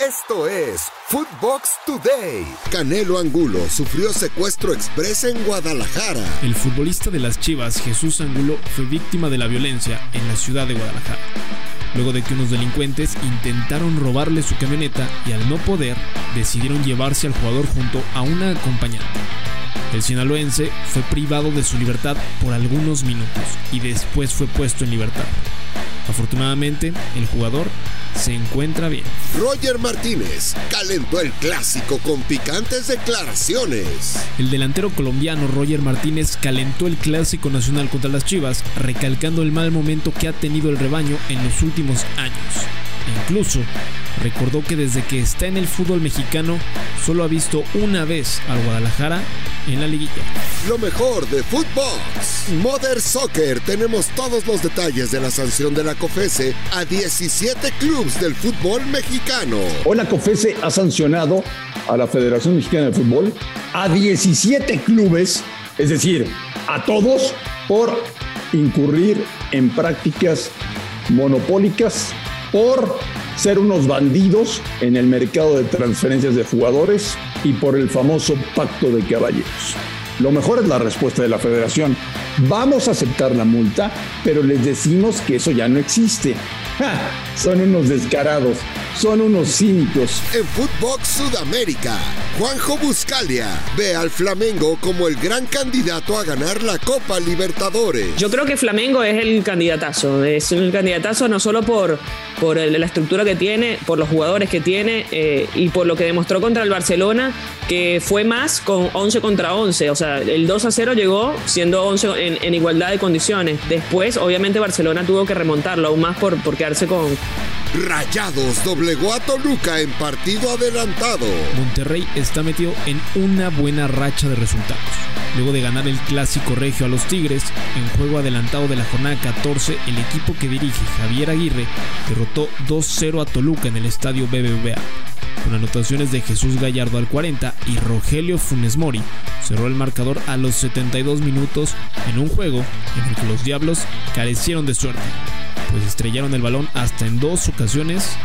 Esto es Footbox Today. Canelo Angulo sufrió secuestro express en Guadalajara. El futbolista de las Chivas, Jesús Angulo, fue víctima de la violencia en la ciudad de Guadalajara. Luego de que unos delincuentes intentaron robarle su camioneta y al no poder, decidieron llevarse al jugador junto a una acompañante. El sinaloense fue privado de su libertad por algunos minutos y después fue puesto en libertad. Afortunadamente, el jugador se encuentra bien. Roger Martínez calentó el clásico con picantes declaraciones. El delantero colombiano Roger Martínez calentó el clásico nacional contra las Chivas, recalcando el mal momento que ha tenido el rebaño en los últimos años. Incluso recordó que desde que está en el fútbol mexicano solo ha visto una vez al Guadalajara en la liguilla. Lo mejor de Footbox. Mother Soccer. Tenemos todos los detalles de la sanción de la COFESE a 17 clubes del fútbol mexicano. Hoy la COFESE ha sancionado a la Federación Mexicana de Fútbol a 17 clubes, es decir, a todos, por incurrir en prácticas monopólicas, por ser unos bandidos en el mercado de transferencias de jugadores y por el famoso pacto de caballeros. Lo mejor es la respuesta de la federación. Vamos a aceptar la multa, pero les decimos que eso ya no existe. Son unos descarados, son unos cínicos. En Footbox Sudamérica, Juanjo Buscalia ve al Flamengo como el gran candidato a ganar la Copa Libertadores. Yo creo que Flamengo es el candidatazo. Es el candidatazo no solo por, por la estructura que tiene, por los jugadores que tiene eh, y por lo que demostró contra el Barcelona, que fue más con 11 contra 11. O sea, el 2 a 0 llegó siendo 11 en, en igualdad de condiciones. Después, obviamente, Barcelona tuvo que remontarlo aún más por, por quedarse con, Rayados doblegó a Toluca en partido adelantado. Monterrey está metido en una buena racha de resultados. Luego de ganar el clásico regio a los Tigres, en juego adelantado de la jornada 14, el equipo que dirige Javier Aguirre derrotó 2-0 a Toluca en el estadio BBVA. Con anotaciones de Jesús Gallardo al 40 y Rogelio Funes Mori, cerró el marcador a los 72 minutos en un juego en el que los Diablos carecieron de suerte pues estrellaron el balón hasta en dos ocasiones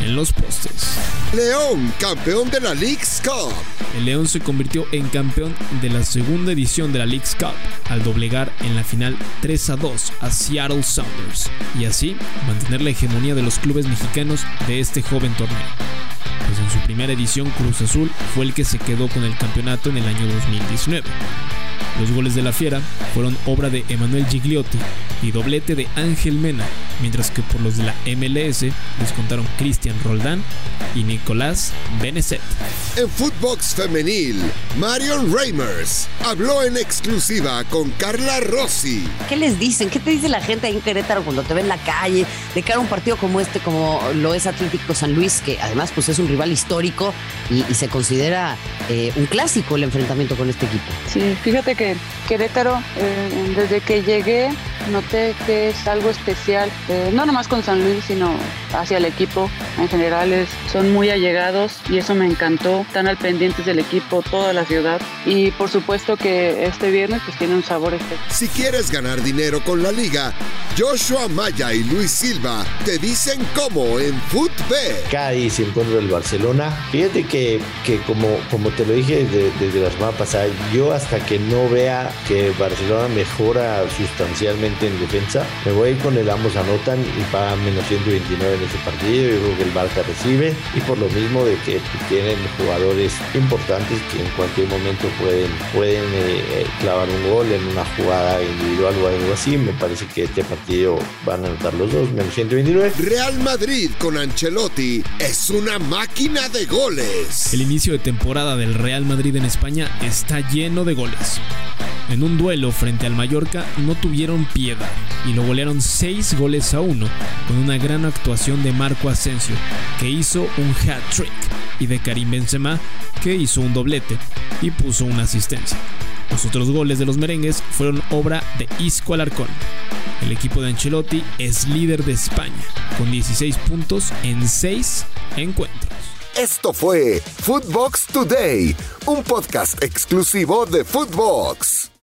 en los postes. León, campeón de la League's Cup. El León se convirtió en campeón de la segunda edición de la League's Cup al doblegar en la final 3 a 2 a Seattle Sounders y así mantener la hegemonía de los clubes mexicanos de este joven torneo. Pues en su primera edición Cruz Azul fue el que se quedó con el campeonato en el año 2019. Los goles de la Fiera fueron obra de Emanuel Gigliotti y doblete de Ángel Mena, mientras que por los de la MLS les contaron Cristian Roldán y Nicolás Benezet. En Footbox Femenil, Marion Reimers habló en exclusiva con Carla Rossi. ¿Qué les dicen? ¿Qué te dice la gente ahí en Querétaro cuando te ve en la calle? De cara a un partido como este, como lo es Atlético San Luis, que además pues es un rival histórico y, se considera eh, un clásico el enfrentamiento con este equipo. Sí, fíjate que Querétaro, eh, desde que llegué, noté que es algo especial, eh, no nomás con San Luis, sino hacia el equipo en general. Es, son muy allegados y eso me encantó. Están al pendientes del equipo, toda la ciudad. Y por supuesto que este viernes pues tiene un sabor especial. Si quieres ganar dinero con la liga, Joshua Maya y Luis Silva te dicen cómo en Footbet. Cádiz en contra del Barcelona. Fíjate que, que como, como te lo dije desde, desde la semana pasada, yo hasta que no vea que Barcelona mejora sustancialmente en defensa, me voy a ir con el ambos anotan y pagan menos 129 en ese partido. Yo creo que el Barça recibe y por lo mismo de que tienen jugadores importantes que en cualquier momento pueden, pueden eh, eh, clavar un gol en una jugada individual o algo así. Me parece que este partido van a anotar los dos, menos 129. Real Madrid con Ancelotti es una máquina de goles. El inicio de temporada del Real Madrid en España está lleno de goles. En un duelo frente al Mallorca no tuvieron piedad y lo golearon 6 goles a 1 con una gran actuación de Marco Asensio que hizo un hat-trick y de Karim Benzema que hizo un doblete y puso una asistencia. Los otros goles de los merengues fueron obra de Isco Alarcón. El equipo de Ancelotti es líder de España con 16 puntos en 6 encuentros. Esto fue Footbox Today, un podcast exclusivo de Footbox.